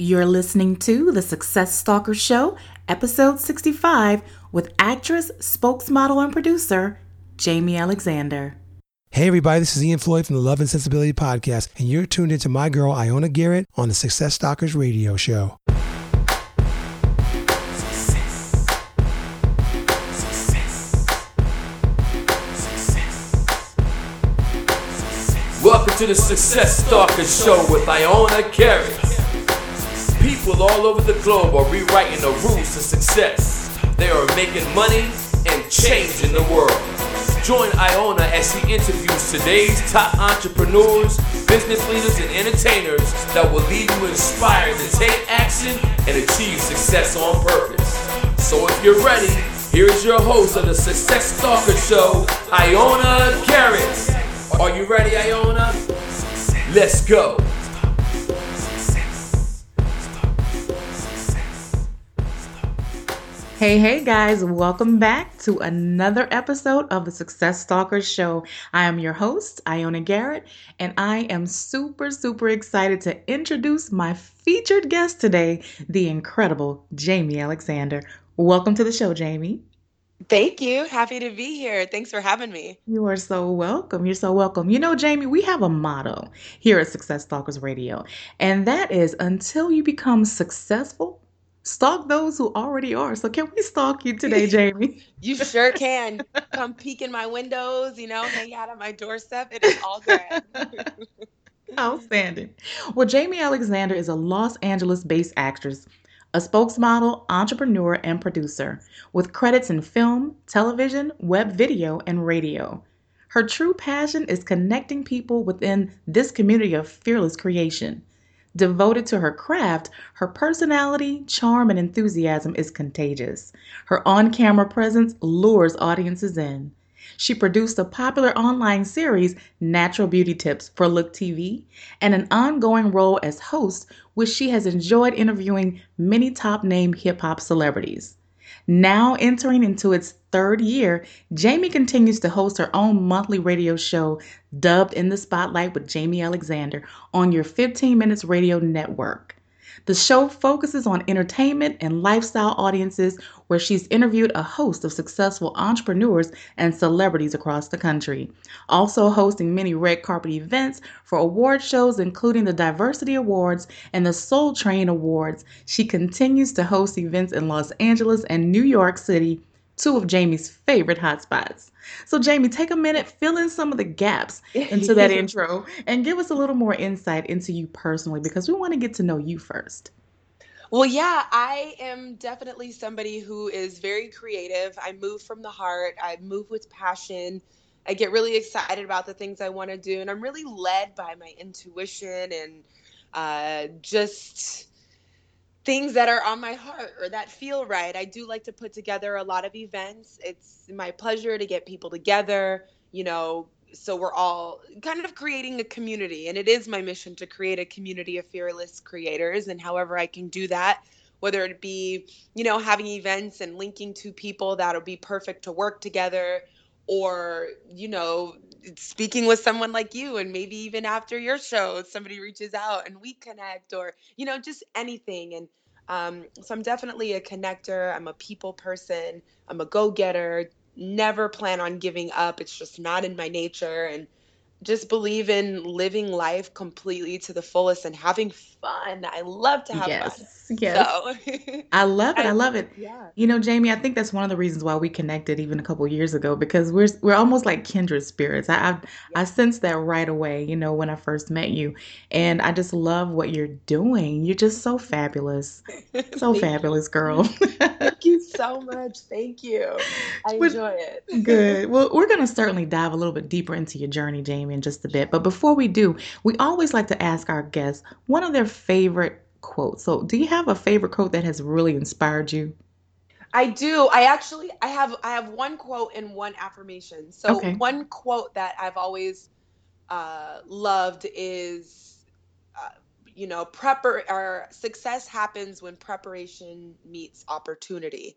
You're listening to The Success Stalker Show, episode 65, with actress, spokesmodel, and producer Jaimi Alexander. Hey, everybody, this is Ian Floyd from the Love and Sensibility Podcast, and you're tuned into my girl, Ioana Garrett, on the Success Stalkers radio show. Welcome to the Success Stalkers Show with Ioana Garrett. People all over the globe are rewriting the rules to success. They are making money and changing the world. Join Ioana as she interviews today's top entrepreneurs, business leaders, and entertainers that will leave you inspired to take action and achieve success on purpose. So if you're ready, here's your host of the Success Stalker Show, Ioana Garrett. Are you ready, Ioana? Let's go. Hey, hey guys, welcome back to another episode of the Success Stalkers Show. I am your host, Ioana Garrett, and I am super, super excited to introduce my featured guest today, the incredible Jaimi Alexander. Welcome to the show, Jaimi. Thank you. Happy to be here. Thanks for having me. You are so welcome. You're so welcome. You know, Jaimi, we have a motto here at Success Stalkers Radio, and that is until you become successful, stalk those who already are. So can we stalk you today, Jaimi? You sure can. Come peek in my windows, you know, hang out at my doorstep. It is all good. Outstanding. Well, Jaimi Alexander is a Los Angeles based actress, a spokesmodel, entrepreneur, and producer with credits in film, television, web video, and radio. Her true passion is connecting people within this community of fearless creation. Devoted to her craft, her personality, charm, and enthusiasm is contagious. Her on camera presence lures audiences in. She produced a popular online series, Natural Beauty Tips, for Look TV, and an ongoing role as host, which she has enjoyed interviewing many top name hip hop celebrities. Now entering into its third year, Jaimi continues to host her own monthly radio show dubbed In the Spotlight with Jaimi Alexander on your 15 Minutes Radio Network. The show focuses on entertainment and lifestyle audiences where she's interviewed a host of successful entrepreneurs and celebrities across the country. Also hosting many red carpet events for award shows including the Diversity Awards and the Soul Train Awards. She continues to host events in Los Angeles and New York City, two of Jaimi's favorite hotspots. So, Jaimi, take a minute, fill in some of the gaps into that intro, and give us a little more insight into you personally because we want to get to know you first. Well, yeah, I am definitely somebody who is very creative. I move from the heart, I move with passion. I get really excited about the things I want to do, and I'm really led by my intuition and uh, just things that are on my heart or that feel right. I do like to put together a lot of events. It's my pleasure to get people together, you know, so we're all kind of creating a community. And it is my mission to create a community of fearless creators. And however I can do that, whether it be, you know, having events and linking to people that'll be perfect to work together or, you know, speaking with someone like you and maybe even after your show somebody reaches out and we connect or you know just anything. And um, so i'm definitely a connector i'm a people person i'm a go-getter never plan on giving up it's just not in my nature. And just believe in living life completely to the fullest and having fun. I love to have yes, fun. Yes. So I love it. I, love it. Yeah. You know, Jaimi, I think that's one of the reasons why we connected even a couple years ago because we're we're almost like kindred spirits. I I, yeah. I sensed that right away, you know, when I first met you. And I just love what you're doing. You're just so fabulous. So fabulous, you. girl. Thank you so much. Thank you. I enjoy it. Good. Well, we're going to certainly dive a little bit deeper into your journey, Jaimi, in just a bit. But before we do, we always like to ask our guests one of their favorite quote? So, do you have a favorite quote that has really inspired you? I do. I actually I have I have one quote and one affirmation. So Okay. one quote that I've always uh, loved is, uh, you know, prepar or success happens when preparation meets opportunity.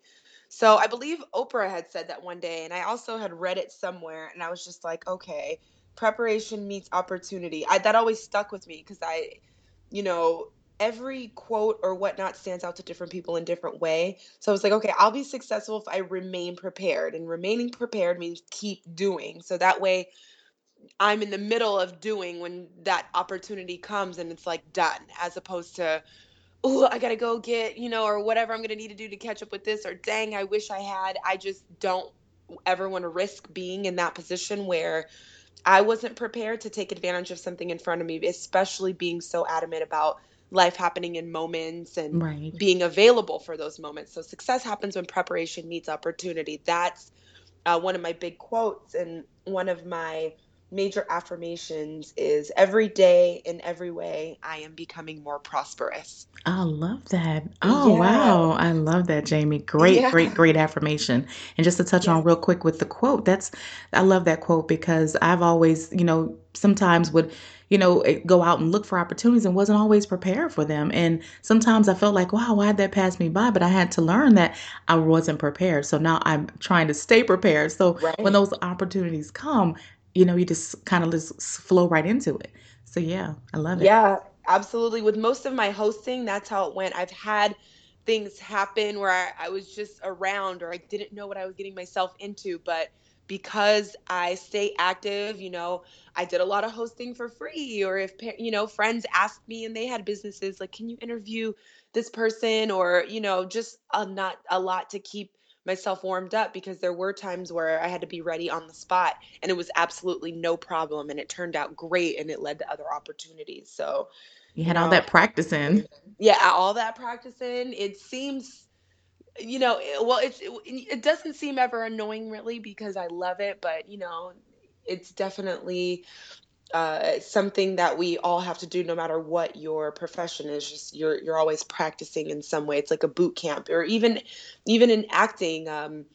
So I believe Oprah had said that one day, and I also had read it somewhere, and I was just like, okay, preparation meets opportunity. I, that always stuck with me because I, you know, every quote or whatnot stands out to different people in different way. So I was like, okay, I'll be successful if I remain prepared. And remaining prepared means keep doing. So that way I'm in the middle of doing when that opportunity comes and it's like done, as opposed to, oh, I gotta go get, you know, or whatever I'm gonna need to do to catch up with this, or dang, I wish I had. I just don't ever want to risk being in that position where I wasn't prepared to take advantage of something in front of me, especially being so adamant about life happening in moments and Right. being available for those moments. So success happens when preparation meets opportunity. That's uh, one of my big quotes and one of my major affirmations is every day in every way I am becoming more prosperous. I love that. Oh, Yeah. wow. I love that, Jaimi. Great, Yeah. great, great affirmation. And just to touch on real quick with the quote, that's, I love that quote because I've always, you know, sometimes would, you know, eh, go out and look for opportunities and wasn't always prepared for them. And sometimes I felt like, wow, why'd that pass me by? But I had to learn that I wasn't prepared. So now I'm trying to stay prepared. So when those opportunities come, you know, you just kind of just flow right into it. So yeah, I love it. Yeah, absolutely. With most of my hosting, that's how it went. I've had things happen where I, I was just around or I didn't know what I was getting myself into, but because I stay active, you know, I did a lot of hosting for free or if you know, friends asked me and they had businesses like, "Can you interview this person?" or, you know, just a not a lot to keep myself warmed up because there were times where I had to be ready on the spot and it was absolutely no problem and it turned out great and it led to other opportunities. So, You you had all that practice in. yeah, all that practicing, it seems, you know, well, it's, it, it doesn't seem ever annoying really because I love it, but you know, it's definitely uh, something that we all have to do no matter what your profession is. Just you're you're always practicing in some way. It's like a boot camp, or even even in acting. Um,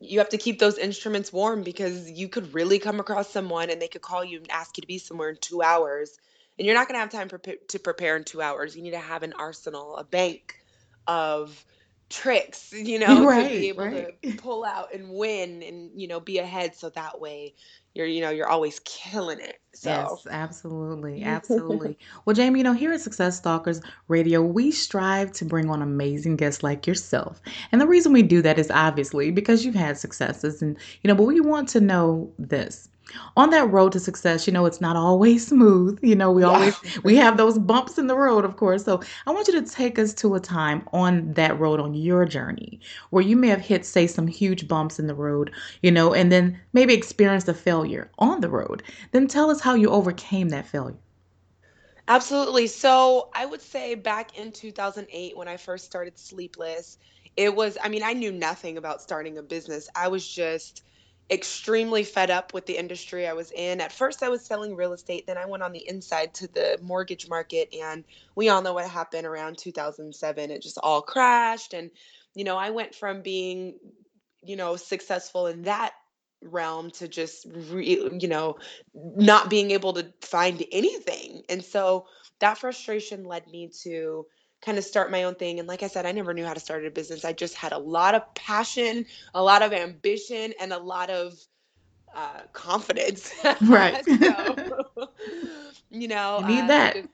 you have to keep those instruments warm because you could really come across someone and they could call you and ask you to be somewhere in two hours and you're not going to have time prepa- to prepare in two hours you need to have an arsenal a bank of tricks you know to be able right. to pull out and win and you know be ahead so that way you're you know you're always killing it so Yes, absolutely. Absolutely. Well, Jaimi, you know, here at Success Stalkers Radio, we strive to bring on amazing guests like yourself. And the reason we do that is obviously because you've had successes and, you know, but we want to know this. On that road to success, you know, it's not always smooth. You know, we Yeah. always we have those bumps in the road, of course. So I want you to take us to a time on that road on your journey where you may have hit, say, some huge bumps in the road, you know, and then maybe experienced a failure on the road. Then tell us how you overcame that failure. Absolutely. So I would say back in 2008, when I first started Sleepless, it was, I mean, I knew nothing about starting a business. I was just extremely fed up with the industry I was in. At first, I was selling real estate. Then I went on the inside to the mortgage market. And we all know what happened around 2007. It just all crashed. And, you know, I went from being, you know, successful in that realm to just, re- you know, not being able to find anything. And so that frustration led me to kind of start my own thing. And like I said, I never knew how to start a business. I just had a lot of passion, a lot of ambition, and a lot of uh, confidence. Right. so, you know, You need uh, that. just-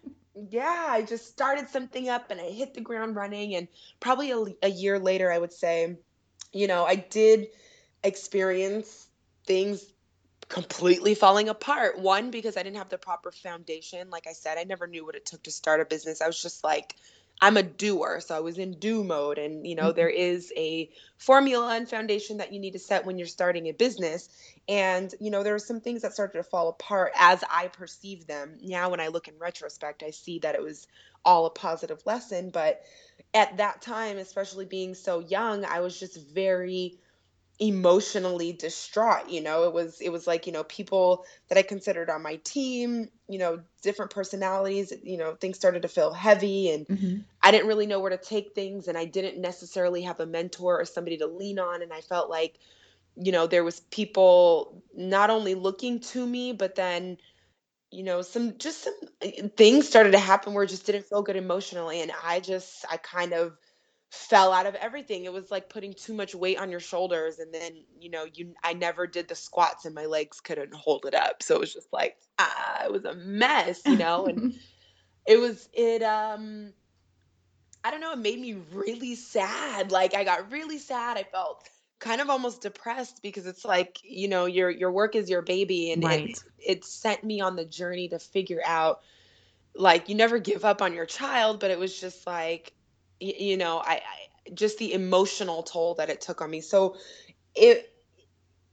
yeah, I just started something up and I hit the ground running. And probably a, a year later, I would say, you know, I did experience things completely falling apart. One, because I didn't have the proper foundation. Like I said, I never knew what it took to start a business. I was just like, I'm a doer. So I was in do mode. And, you know, there mm-hmm. is a formula and foundation that you need to set when you're starting a business. And, you know, there were some things that started to fall apart as I perceived them. Now, when I look in retrospect, I see that it was all a positive lesson. But at that time, especially being so young, I was just very emotionally distraught you know it was it was like you know people that i considered on my team you know different personalities you know things started to feel heavy and Mhm. i didn't really know where to take things and i didn't necessarily have a mentor or somebody to lean on and i felt like you know there was people not only looking to me but then you know some just some uh, things started to happen where it just didn't feel good emotionally and i just i kind of fell out of everything it was like putting too much weight on your shoulders and then you know you i never did the squats and my legs couldn't hold it up so it was just like ah it was a mess you know and it was it um I don't know, it made me really sad. Like I got really sad. I felt kind of almost depressed because it's like, you know, your your work is your baby and Right. it it sent me on the journey to figure out like you never give up on your child, but it was just like you know, I, I just the emotional toll that it took on me. So it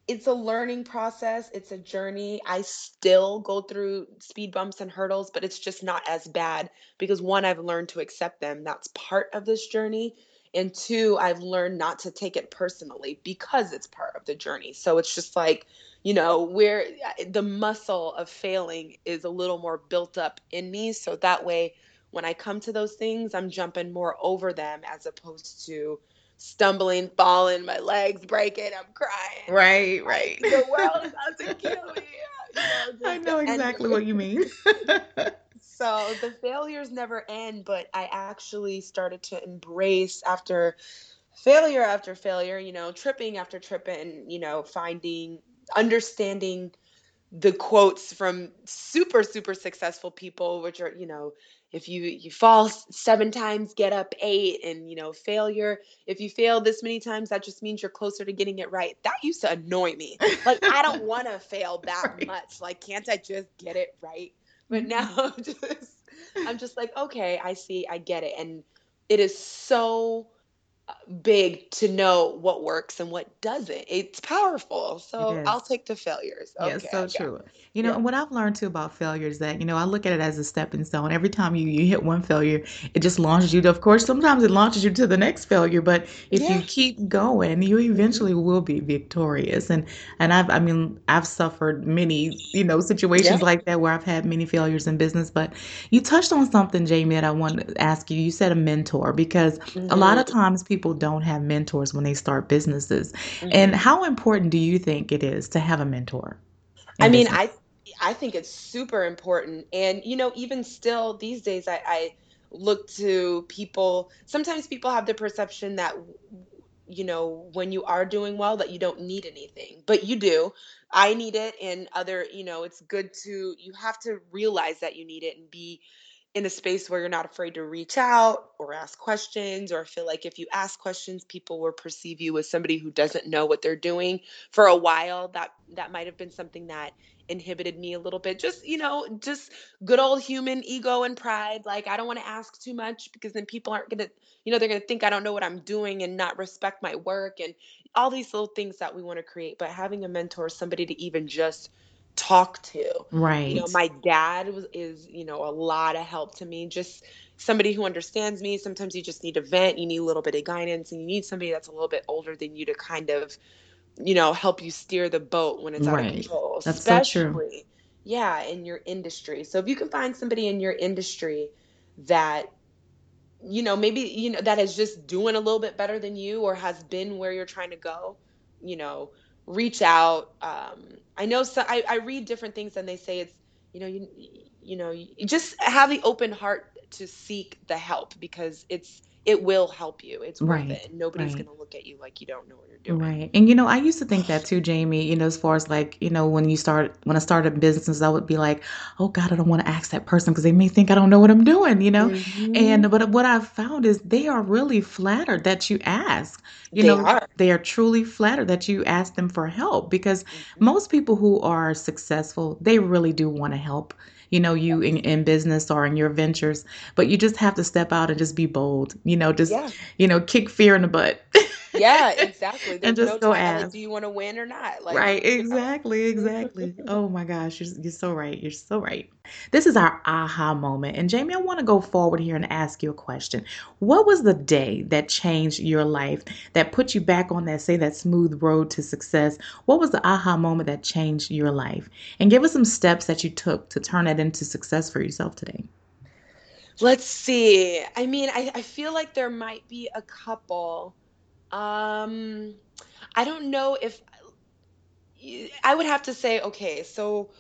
it's a learning process. It's a journey. I still go through speed bumps and hurdles, but it's just not as bad because one, I've learned to accept them. That's part of this journey. And two, I've learned not to take it personally because it's part of the journey. So it's just like, you know, where uh, the muscle of failing is a little more built up in me. So that way, when I come to those things, I'm jumping more over them as opposed to stumbling, falling, my legs breaking, I'm crying. Right, right. the world is out to kill me. You know, I know exactly what you mean. So the failures never end, but I actually started to embrace after failure after failure, you know, tripping after tripping, you know, finding, understanding the quotes from super super successful people which are you know if you you fall seven times get up eight and you know failure if you fail this many times that just means you're closer to getting it right. That used to annoy me. Like i don't want to fail that Right. much. Like can't i just get it right? But now mm-hmm. I'm just i'm just like okay i see i get it. And it is so big to know what works and what doesn't it's powerful so is. i'll take the failures Yeah, okay I so it. true. You know, Yeah. and what I've learned too about failure is that, you know, I look at it as a stepping stone. Every time you, you hit one failure, it just launches you to, of course, sometimes it launches you to the next failure, but if you keep going, you eventually will be victorious. And and I've I mean, I've suffered many, you know, situations Yeah. like that where I've had many failures in business, but you touched on something, Jaimi, that I wanted to ask you. You said a mentor because a lot of Mhm. times people don't have mentors when they start businesses. Mhm. And how important do you think it is to have a mentor? I mean, business? I I think it's super important, and you know, even still these days, I, I look to people. Sometimes people have the perception that you know when you are doing well that you don't need anything, but you do. I need it, and other, you know, it's good to you have to realize that you need it and be in a space where you're not afraid to reach out or ask questions or feel like if you ask questions people will perceive you as somebody who doesn't know what they're doing. For a while that that might have been something that inhibited me a little bit. Just you know just good old human ego and pride. Like i don't want to ask too much because then people aren't gonna you know they're gonna think i don't know what i'm doing and not respect my work and all these little things that we want to create. But having a mentor somebody to even just talk to Right. you know my dad was is you know a lot of help to me just somebody who understands me sometimes you just need a vent you need a little bit of guidance and you need somebody that's a little bit older than you to kind of you know help you steer the boat when it's out of Right. control That's so true. especially yeah in your industry so if you can find somebody in your industry that you know maybe you know that is just doing a little bit better than you or has been where you're trying to go you know reach out um i know i, I read different things and they say it's you know you you know you just have the open heart to seek the help because it's it will help you it's worth Right. it nobody's Right. going to look at you like you don't know what you're doing Right. And you know, I used to think that too, Jaimi, you know, as far as like, you know, when you start when I started business, I would be like, "Oh God, I don't want to ask that person because they may think I don't know what I'm doing," you know? Mhm. And but what I've found is they are really flattered that you ask. You they know, are they are truly flattered that you ask them for help because Mhm. most people who are successful, they really do want to help. You know, you in, in business or in your ventures, but you just have to step out and just be bold. You know, just yeah you know, kick fear in the butt. yeah exactly there's and just no go time like do you want to win or not like Right, exactly, exactly. Oh my gosh, you're, you're so right. You're so right. This is our aha moment. And Jaimi, I want to go forward here and ask you a question. What was the day that changed your life, that put you back on that, say, that smooth road to success? What was the aha moment that changed your life? And give us some steps that you took to turn that into success for yourself today. Let's see. I mean, I, I feel like there might be a couple. Um, I don't know if I would have to say, okay, so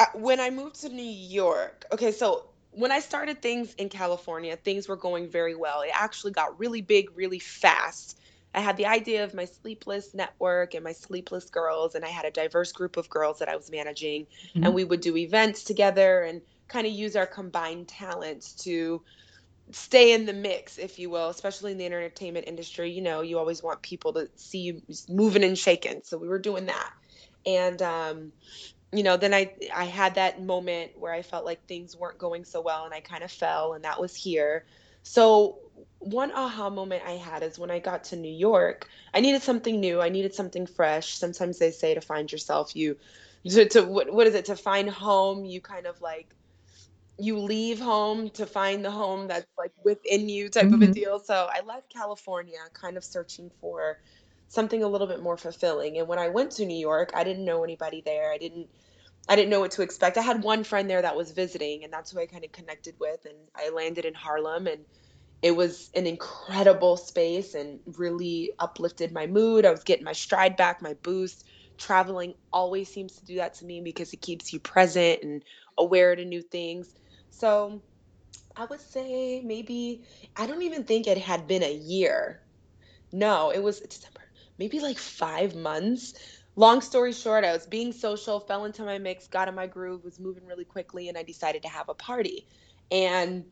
uh, when I moved to New York, okay, so when I started things in California, things were going very well. It actually got really big really fast. I had the idea of my sleepless network and my sleepless girls, and I had a diverse group of girls that I was managing, and Mhm. we would do events together and kind of use our combined talents to stay in the mix, if you will, especially in the entertainment industry. You know, you always want people to see you moving and shaking. So we were doing that. And, um, you know, then I I had that moment where I felt like things weren't going so well and I kind of fell and that was here. So one aha moment I had is when I got to New York, I needed something new. I needed something fresh. Sometimes they say to find yourself, you to, to what, what is it? To find home, you kind of like you leave home to find the home that's like within you type mm-hmm. of a mm-hmm. deal. So I left California kind of searching for something a little bit more fulfilling. And when I went to New York, I didn't know anybody there. I didn't I didn't know what to expect. I had one friend there that was visiting and that's who I kind of connected with and I landed in Harlem and it was an incredible space and really uplifted my mood. I was getting my stride back, my boost. Traveling always seems to do that to me because it keeps you present and aware to new things. So I would say maybe, I don't even think it had been a year. No, it was December, maybe like five months. Long story short, I was being social, fell into my mix, got in my groove, was moving really quickly, and I decided to have a party. And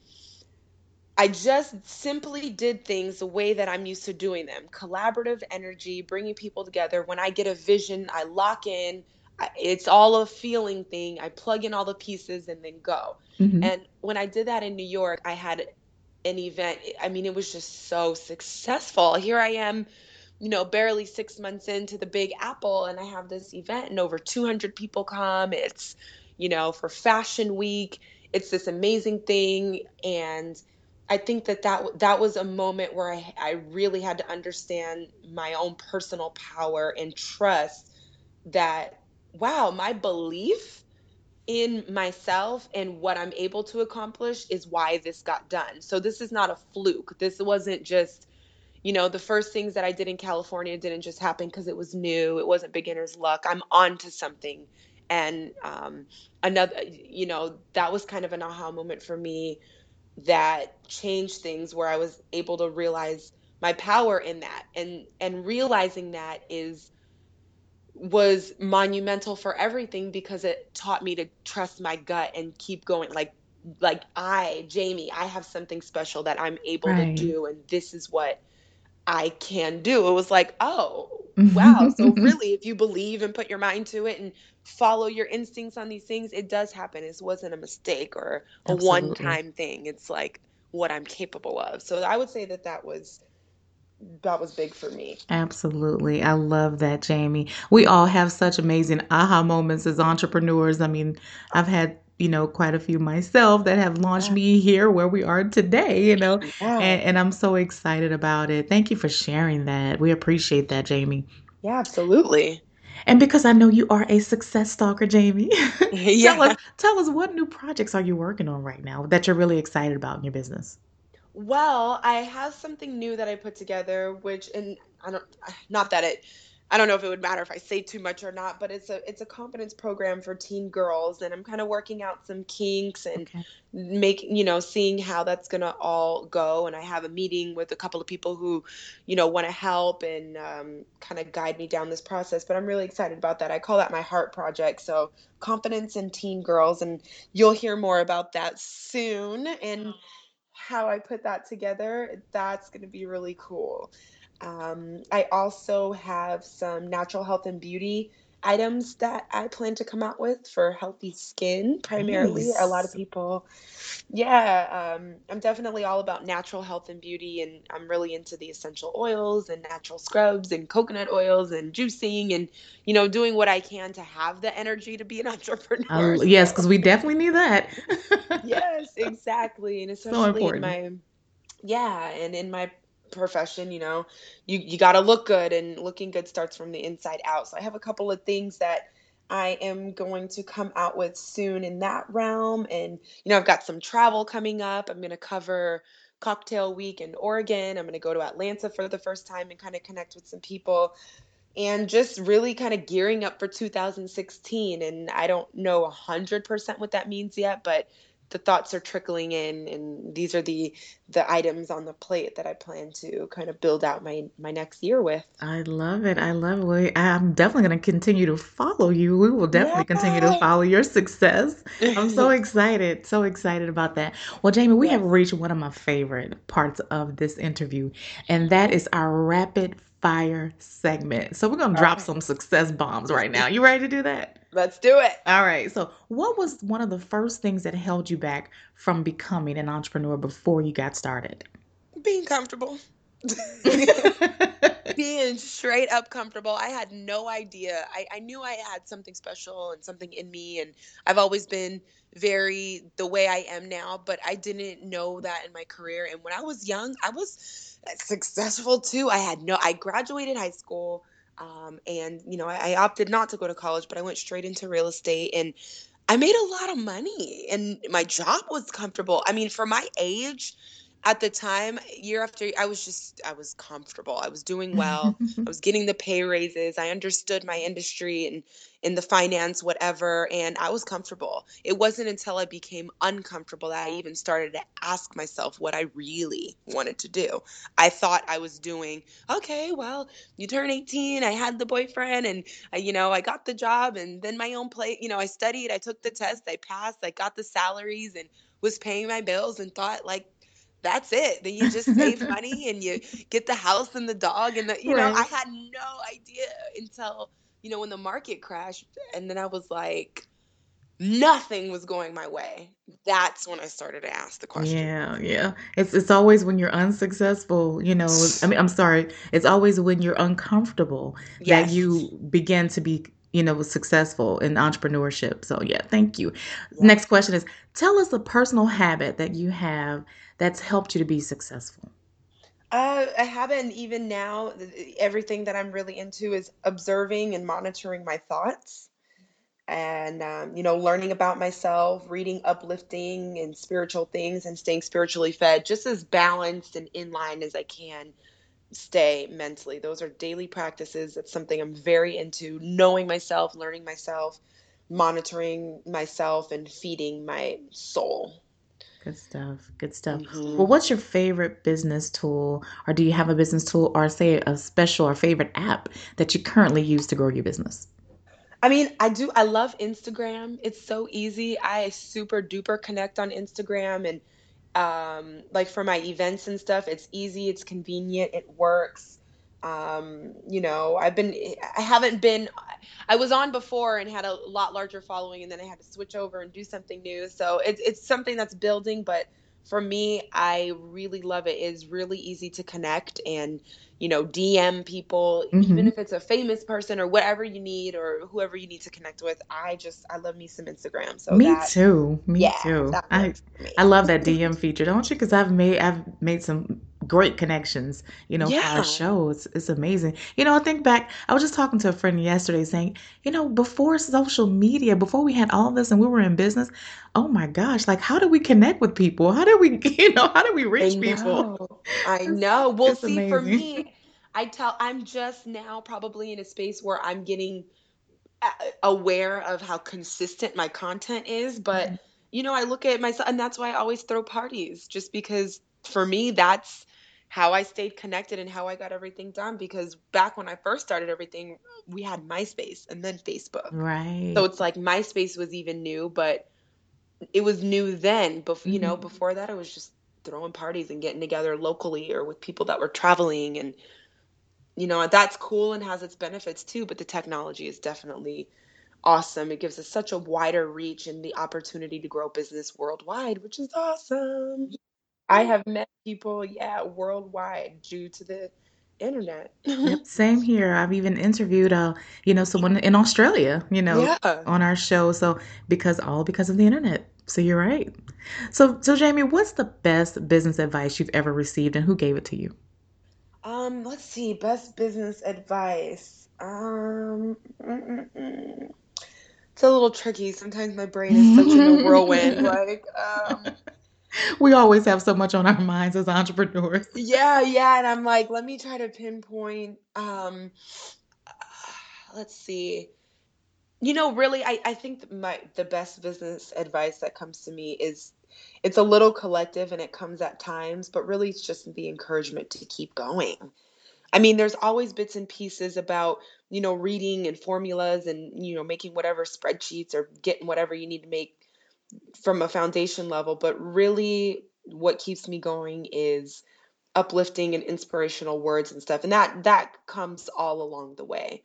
I just simply did things the way that I'm used to doing them collaborative energy, bringing people together. When I get a vision, I lock in. It's all a feeling thing. I plug in all the pieces and then go. Mm-hmm. And when I did that in New York, I had an event. I mean, it was just so successful. Here I am, you know, barely six months into the Big Apple, and I have this event, and over 200 people come. It's, you know, for Fashion Week. It's this amazing thing. And I think that that, that was a moment where I, I really had to understand my own personal power and trust that, wow, my belief in myself and what I'm able to accomplish is why this got done. So this is not a fluke. This wasn't just, you know, the first things that I did in California didn't just happen because it was new. It wasn't beginner's luck. I'm on to something. And um, another, you know, that was kind of an aha moment for me that changed things where I was able to realize my power in that. And and realizing that is was monumental for everything because it taught me to trust my gut and keep going like like I, Jaimi, I have something special that I'm able right. to do and this is what I can do. It was like, oh, mm-hmm. wow. so really if you believe and put your mind to it and follow your instincts on these things, it does happen. It wasn't a mistake or a one-time thing. It's like what I'm capable of. So I would say that that was that was big for me. Absolutely. I love that, Jaimi. We all have such amazing aha moments as entrepreneurs. I mean, I've had you know quite a few myself that have launched yeah. me here where we are today you know yeah. and, and i'm so excited about it thank you for sharing that we appreciate that jaimi yeah absolutely and because I know you are a success stalker, Jaimi, yeah. tell us tell us what new projects are you working on right now that you're really excited about in your business? Well, I have something new that I put together, which and I don't not that it I don't know if it would matter if I say too much or not, but it's a it's a confidence program for teen girls, and I'm kind of working out some kinks and okay. making you know seeing how that's gonna all go. And I have a meeting with a couple of people who, you know, want to help and um, kind of guide me down this process. But I'm really excited about that. I call that my heart project. So confidence in teen girls, and you'll hear more about that soon. And how I put that together, that's gonna be really cool. Um, I also have some natural health and beauty items that I plan to come out with for healthy skin primarily. Nice. A lot of people, yeah, um, I'm definitely all about natural health and beauty, and I'm really into the essential oils and natural scrubs and coconut oils and juicing and, you know, doing what I can to have the energy to be an entrepreneur. Uh, yes, because we definitely need that. yes, exactly. And especially so in my, yeah, and in my profession you know you you got to look good and looking good starts from the inside out. So i have a couple of things that i am going to come out with soon in that realm. And you know i've got some travel coming up. I'm going to cover cocktail week in oregon. I'm going to go to atlanta for the first time and kind of connect with some people. And just really kind of gearing up for 2016 and i don't know 100% what that means yet but the thoughts are trickling in and these are the the items on the plate that I plan to kind of build out my my next year with. I love it. I love it. I'm definitely going to continue to follow you. We will definitely yeah. continue to follow your success. I'm so excited. So excited about that. Well, Jaimi, we yes. have reached one of my favorite parts of this interview, and that is our rapid fire segment. So we're going to drop right. some success bombs right now. You ready to do that? Let's do it. All right. So, what was one of the first things that held you back from becoming an entrepreneur before you got started? Being comfortable. Being straight up comfortable. I had no idea. I, I knew I had something special and something in me. And I've always been very the way I am now, but I didn't know that in my career. And when I was young, I was successful too. I had no, I graduated high school. Um, and you know, I, I opted not to go to college, but I went straight into real estate and I made a lot of money and my job was comfortable. I mean, for my age, at the time, year after year, I was just I was comfortable. I was doing well. I was getting the pay raises. I understood my industry and in the finance whatever and I was comfortable. It wasn't until I became uncomfortable that I even started to ask myself what I really wanted to do. I thought I was doing okay, well, you turn 18, I had the boyfriend and I, you know, I got the job and then my own plate, you know, I studied, I took the test, I passed, I got the salaries and was paying my bills and thought like that's it. Then you just save money and you get the house and the dog and the you right. know, I had no idea until, you know, when the market crashed and then I was like nothing was going my way. That's when I started to ask the question. Yeah, yeah. It's it's always when you're unsuccessful, you know, I mean I'm sorry, it's always when you're uncomfortable yes. that you begin to be you know, successful in entrepreneurship. So, yeah, thank you. Next question is tell us a personal habit that you have that's helped you to be successful? Uh, I haven't even now. Everything that I'm really into is observing and monitoring my thoughts, and um, you know, learning about myself, reading uplifting and spiritual things, and staying spiritually fed, just as balanced and in line as I can stay mentally. Those are daily practices. It's something I'm very into. Knowing myself, learning myself, monitoring myself, and feeding my soul. Good stuff. Good stuff. Mm-hmm. Well, what's your favorite business tool, or do you have a business tool, or say a special or favorite app that you currently use to grow your business? I mean, I do. I love Instagram. It's so easy. I super duper connect on Instagram, and um, like for my events and stuff, it's easy. It's convenient. It works. Um, you know, I've been. I haven't been I was on before and had a lot larger following, and then I had to switch over and do something new. So it's it's something that's building, but for me, I really love it. It's really easy to connect and you know DM people, mm-hmm. even if it's a famous person or whatever you need or whoever you need to connect with. I just I love me some Instagram. So me that, too. Me yeah, too. I I love that DM feature, don't you? Because I've made I've made some great connections, you know, yeah. for our show. It's, it's amazing. You know, I think back, I was just talking to a friend yesterday saying, you know, before social media, before we had all this and we were in business, oh my gosh, like how do we connect with people? How do we, you know, how do we reach I people? I know. Well, see, amazing. for me, I tell, I'm just now probably in a space where I'm getting aware of how consistent my content is, but. Mm-hmm. You know, I look at myself, and that's why I always throw parties, just because for me, that's how I stayed connected and how I got everything done because back when I first started everything, we had MySpace and then Facebook. Right. So it's like MySpace was even new, but it was new then. But you know, mm-hmm. before that, I was just throwing parties and getting together locally or with people that were traveling, and you know, that's cool and has its benefits too. But the technology is definitely awesome. It gives us such a wider reach and the opportunity to grow business worldwide, which is awesome. I have met people, yeah, worldwide due to the internet. Yep, same here. I've even interviewed, uh, you know, someone in Australia, you know, Yeah. on our show. So because all because of the internet. So you're right. So so Jamie, what's the best business advice you've ever received, and who gave it to you? Um, let's see, best business advice. Um, mm-mm-mm. it's a little tricky. Sometimes my brain is such in a whirlwind. Like, um, we always have so much on our minds as entrepreneurs. Yeah, yeah, and I'm like, let me try to pinpoint. Um, let's see. You know, really, I I think my the best business advice that comes to me is it's a little collective and it comes at times, but really it's just the encouragement to keep going. I mean, there's always bits and pieces about, you know, reading and formulas and, you know, making whatever spreadsheets or getting whatever you need to make from a foundation level, but really what keeps me going is uplifting and inspirational words and stuff. And that that comes all along the way.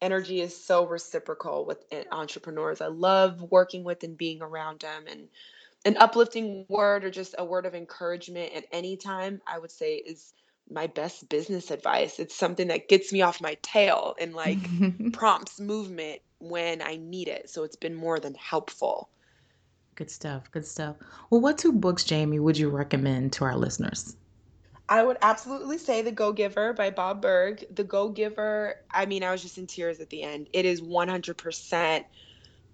Energy is so reciprocal with eh, entrepreneurs. I love working with and being around them and an uplifting word or just a word of encouragement at any time, I would say is my best business advice. It's something that gets me off my tail and like prompts movement when I need it. So it's been more than helpful. Good stuff. Good stuff. Well, what two books, Jaimi, would you recommend to our listeners? I would absolutely say The Go Giver by Bob Burg. The Go Giver, I mean, I was just in tears at the end. It is 100%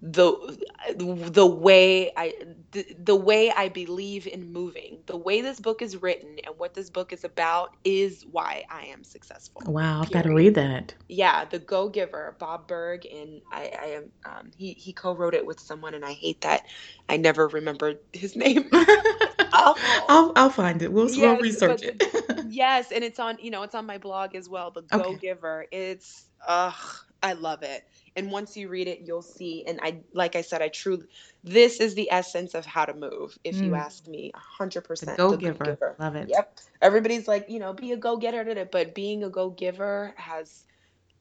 the the way I the, the way I believe in moving. The way this book is written and what this book is about is why I am successful. Wow, I've got to read that. Yeah, The Go Giver, Bob Burg, and I, I am um, he he co-wrote it with someone, and I hate that I never remembered his name. I'll I'll find it. We'll, yes, we'll research it. yes, and it's on you know it's on my blog as well. The Go okay. Giver. It's ugh, I love it and once you read it you'll see and i like i said i truly this is the essence of how to move if mm. you ask me 100% go giver love it. Yep. Everybody's like you know be a go-getter but being a go-giver has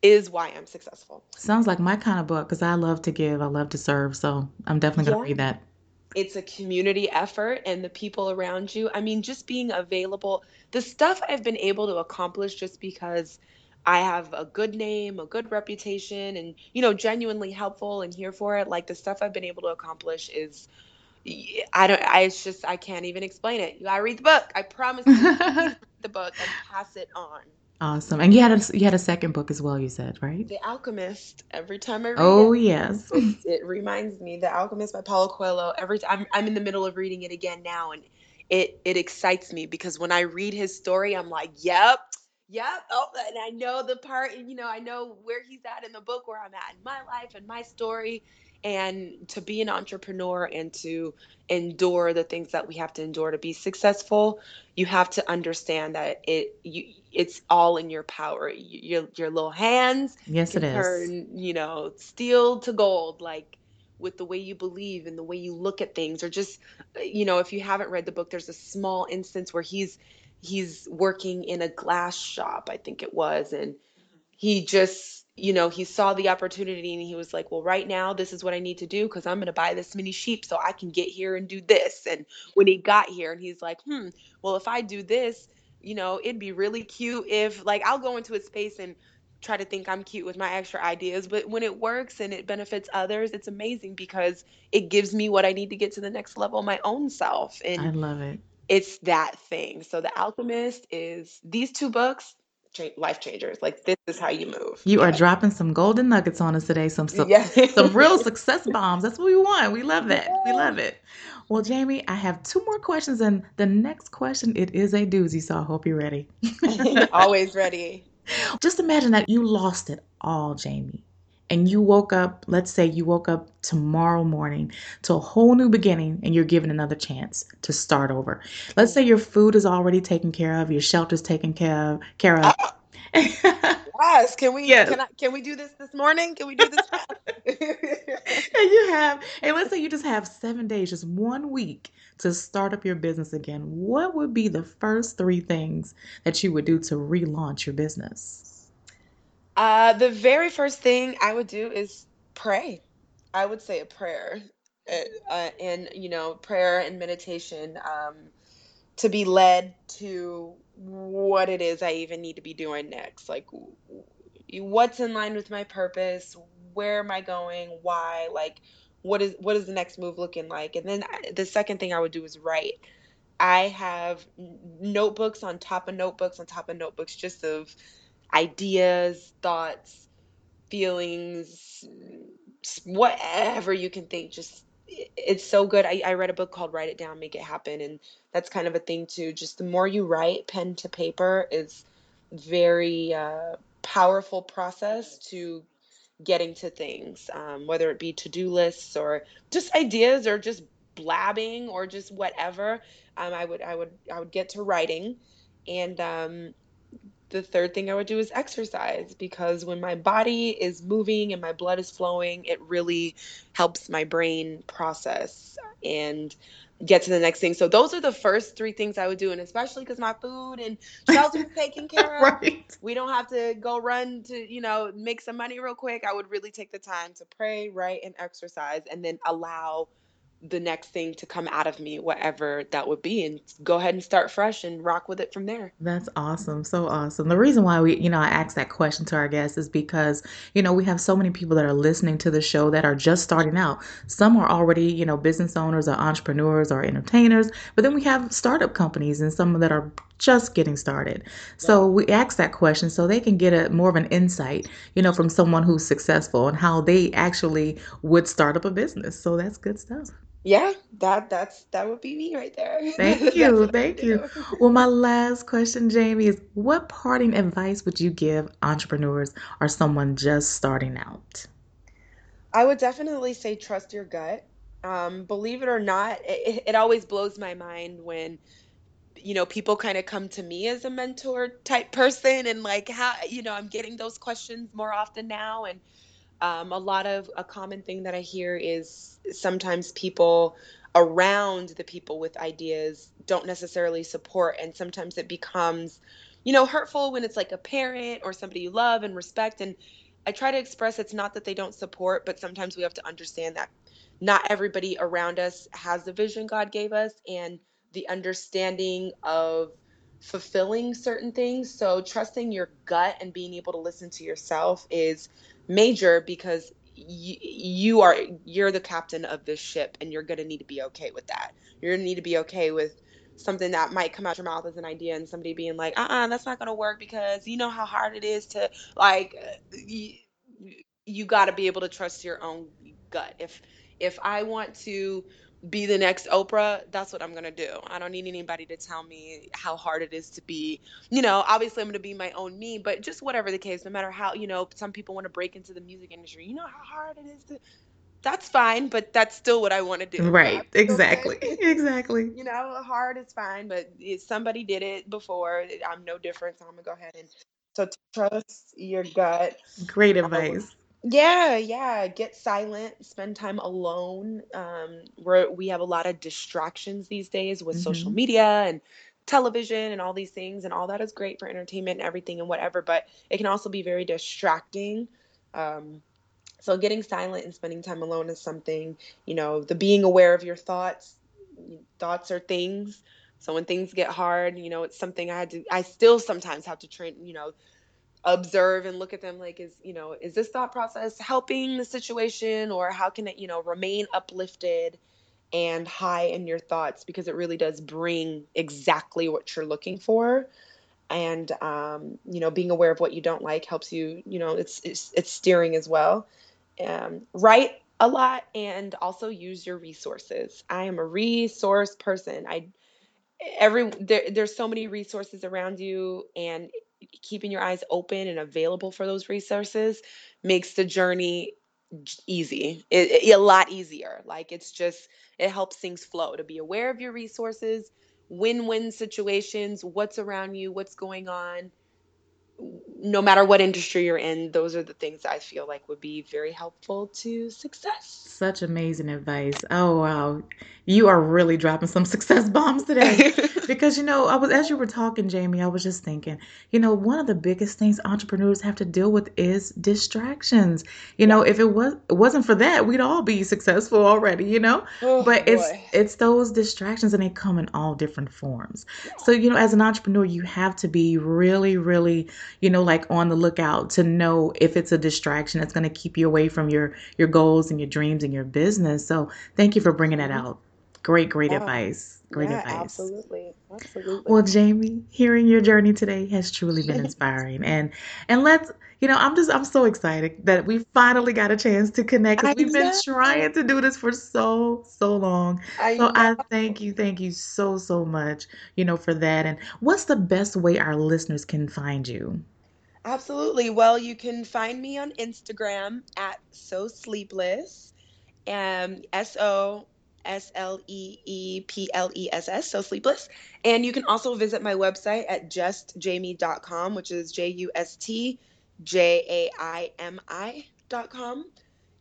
is why i'm successful. Sounds like my kind of book because i love to give i love to serve so i'm definitely going to yeah. read that. It's a community effort and the people around you i mean just being available the stuff i've been able to accomplish just because I have a good name, a good reputation, and you know, genuinely helpful and here for it. Like the stuff I've been able to accomplish is, I don't. I it's just I can't even explain it. You gotta read the book. I promise you, the book and pass it on. Awesome, and you had a you had a second book as well. You said right? The Alchemist. Every time I read oh it, yes, it, it reminds me. The Alchemist by Paulo Coelho. Every time I'm, I'm in the middle of reading it again now, and it it excites me because when I read his story, I'm like, yep Yep. Oh, and I know the part, you know, I know where he's at in the book, where I'm at in my life and my story. And to be an entrepreneur and to endure the things that we have to endure to be successful, you have to understand that it you it's all in your power. Your your little hands yes, it turn, is. you know, steel to gold, like with the way you believe and the way you look at things or just uh, you know if you haven't read the book there's a small instance where he's he's working in a glass shop, I think it was, and he just you know he saw the opportunity and he was like well right now this is what i need to do because i'm going to buy this many sheep so i can get here and do this and when he got here and he's like hmm well if i do this you know it'd be really cute if like i'll go into a space and try to think i'm cute with my extra ideas but when it works and it benefits others it's amazing because it gives me what i need to get to the next level my own self and i love it it's that thing. So The Alchemist is these two books, life changers. Like this is how you move. You yeah. are dropping some golden nuggets on us today. Some some, yeah. some real success bombs. That's what we want. We love that. We love it. Well, Jaimi, I have two more questions, and the next question it is a doozy. So I hope you're ready. Always ready. Just imagine that you lost it all, Jaimi and you woke up, let's say you woke up tomorrow morning to a whole new beginning and you're given another chance to start over. Let's say your food is already taken care of, your shelter's taken care of, care of. yes, can we yes. Can, I, can we do this this morning? Can we do this? and you have, and let's say you just have seven days, just one week to start up your business again. What would be the first three things that you would do to relaunch your business? Uh, the very first thing I would do is pray. I would say a prayer, uh, uh, and you know, prayer and meditation um, to be led to what it is I even need to be doing next. Like, what's in line with my purpose? Where am I going? Why? Like, what is what is the next move looking like? And then uh, the second thing I would do is write. I have notebooks on top of notebooks on top of notebooks, just of ideas, thoughts, feelings, whatever you can think. Just it's so good. I, I read a book called Write It Down, Make It Happen, and that's kind of a thing too. Just the more you write, pen to paper is very uh, powerful process to getting to things, um, whether it be to do lists or just ideas or just blabbing or just whatever, um, I would I would I would get to writing, and um, the third thing I would do is exercise because when my body is moving and my blood is flowing, it really helps my brain process and get to the next thing. So those are the first three things I would do, and especially because my food and shelter is taken care of. right. We don't have to go run to you know make some money real quick. I would really take the time to pray, write, and exercise, and then allow the next thing to come out of me, whatever that would be, and go ahead and start fresh and rock with it from there. That's awesome. So awesome. The reason why we, you know, I asked that question to our guests is because, you know, we have so many people that are listening to the show that are just starting out. Some are already, you know, business owners or entrepreneurs or entertainers, but then we have startup companies and some that are just getting started. So we ask that question so they can get a more of an insight, you know, from someone who's successful and how they actually would start up a business. So that's good stuff. Yeah, that that's that would be me right there. Thank you. Thank you. Well, my last question, Jaimi, is what parting advice would you give entrepreneurs or someone just starting out? I would definitely say trust your gut. Um, believe it or not, it, it always blows my mind when you know people kind of come to me as a mentor type person and like how you know I'm getting those questions more often now and um, a lot of a common thing that I hear is sometimes people around the people with ideas don't necessarily support, and sometimes it becomes, you know, hurtful when it's like a parent or somebody you love and respect. And I try to express it's not that they don't support, but sometimes we have to understand that not everybody around us has the vision God gave us and the understanding of fulfilling certain things. So trusting your gut and being able to listen to yourself is major because y- you are you're the captain of this ship and you're going to need to be okay with that. You're going to need to be okay with something that might come out your mouth as an idea and somebody being like, "Uh-uh, that's not going to work because you know how hard it is to like you, you got to be able to trust your own gut. If if I want to be the next Oprah, that's what I'm gonna do. I don't need anybody to tell me how hard it is to be. You know, obviously I'm gonna be my own me, but just whatever the case, no matter how you know, some people want to break into the music industry. You know how hard it is to. That's fine, but that's still what I want to do. Right. Exactly. Exactly. You know, hard is fine, but if somebody did it before. I'm no different, so I'm gonna go ahead and so trust your gut. Great advice. Yeah, yeah. Get silent. Spend time alone. Um, we're, we have a lot of distractions these days with social hmm media and television and all these things, and all that is great for entertainment and everything and whatever, but it can also be very distracting. Um, so getting silent and spending time alone is something, you know, the being aware of your thoughts. Thoughts are things. So when things get hard, you know, it's something I had to, I still sometimes have to train, you know, observe and look at them like is you know is this thought process helping the situation or how can it you know remain uplifted and high in your thoughts? Because it really does bring exactly what you're looking for. And um, you know being aware of what you don't like helps you you know it's it's, it's steering as well. Um, write a lot and also use your resources. I am a resource person. I every there, there's so many resources around you and keeping your eyes open and available for those resources makes the journey easy. It, it- a lot easier. Like it's just it helps things flow. To be aware of your resources win-win situations what's around you what's going on no matter what industry you're in those are the things i feel like would be very helpful to success Such amazing advice. Oh wow. You are really dropping some success bombs today. Because you know, I was as you were talking, Jaimi, I was just thinking, you know, one of the biggest things entrepreneurs have to deal with is distractions. You know, if it was it wasn't for that, we'd all be successful already, you know? oh But it's boy it's those distractions and they come in all different forms. So, you know, as an entrepreneur, you have to be really, really, you know, like on the lookout to know if it's a distraction that's going to keep you away from your your goals and your dreams and your business. So, thank you for bringing that Mhm. out. Great, great yeah advice. Great yeah advice. absolutely absolutely Well, Jaimi, hearing your journey today has truly been inspiring. And and let's, you know, I'm just I'm so excited that we finally got a chance to connect because we've been trying to do this for so, so long. i So know I thank you, thank you so, so much, you know, for that. And what's the best way our listeners can find you? Absolutely. Well, you can find me on Instagram at so sleepless, um, S O S L E E P L E S S, so sleepless. And you can also visit my website at justjaimi.com, which is J U S T J A I M com.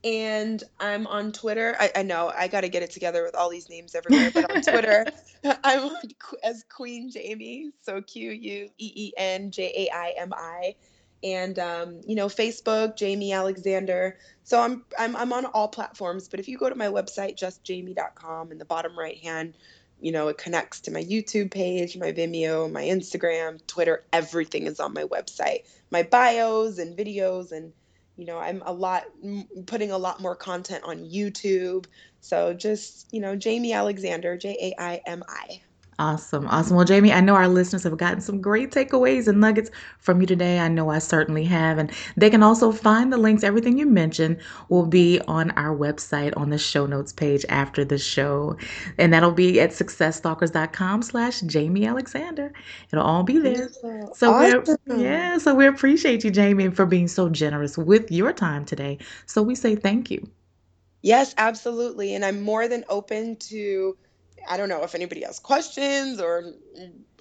And I'm on Twitter. I, I know I got to get it together with all these names everywhere, but on Twitter, I'm on, as Queen Jaimi. So Q U E E N J A I M I and um, you know Facebook, Jaimi Alexander. So I'm I'm I'm on all platforms. But if you go to my website, justjaimi.com, in the bottom right hand, you know it connects to my YouTube page, my Vimeo, my Instagram, Twitter. Everything is on my website. My bios and videos and you know i'm a lot putting a lot more content on youtube so just you know Jaimi alexander j-a-i-m-i Awesome. Awesome. Well, Jaimi, I know our listeners have gotten some great takeaways and nuggets from you today. I know I certainly have. And they can also find the links. Everything you mentioned will be on our website on the show notes page after the show. And that'll be at successstalkers.com slash Jaimi Alexander. It'll all be there. So awesome. yeah, so we appreciate you, Jaimi, for being so generous with your time today. So we say thank you. Yes, absolutely. And I'm more than open to I don't know if anybody has questions or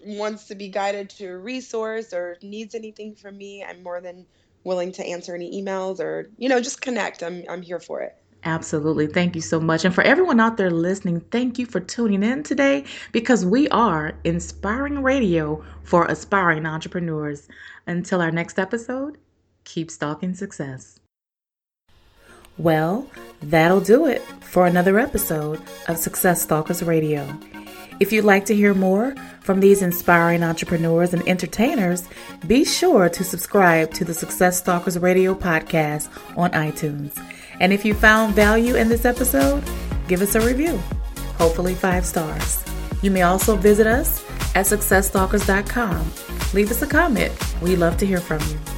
wants to be guided to a resource or needs anything from me. I'm more than willing to answer any emails or you know just connect. I'm I'm here for it. Absolutely. Thank you so much. And for everyone out there listening, thank you for tuning in today because we are inspiring radio for aspiring entrepreneurs. Until our next episode, keep stalking success. Well, that'll do it for another episode of Success Stalkers Radio. If you'd like to hear more from these inspiring entrepreneurs and entertainers, be sure to subscribe to the Success Stalkers Radio podcast on iTunes. And if you found value in this episode, give us a review, hopefully five stars. You may also visit us at successstalkers.com. Leave us a comment. We love to hear from you.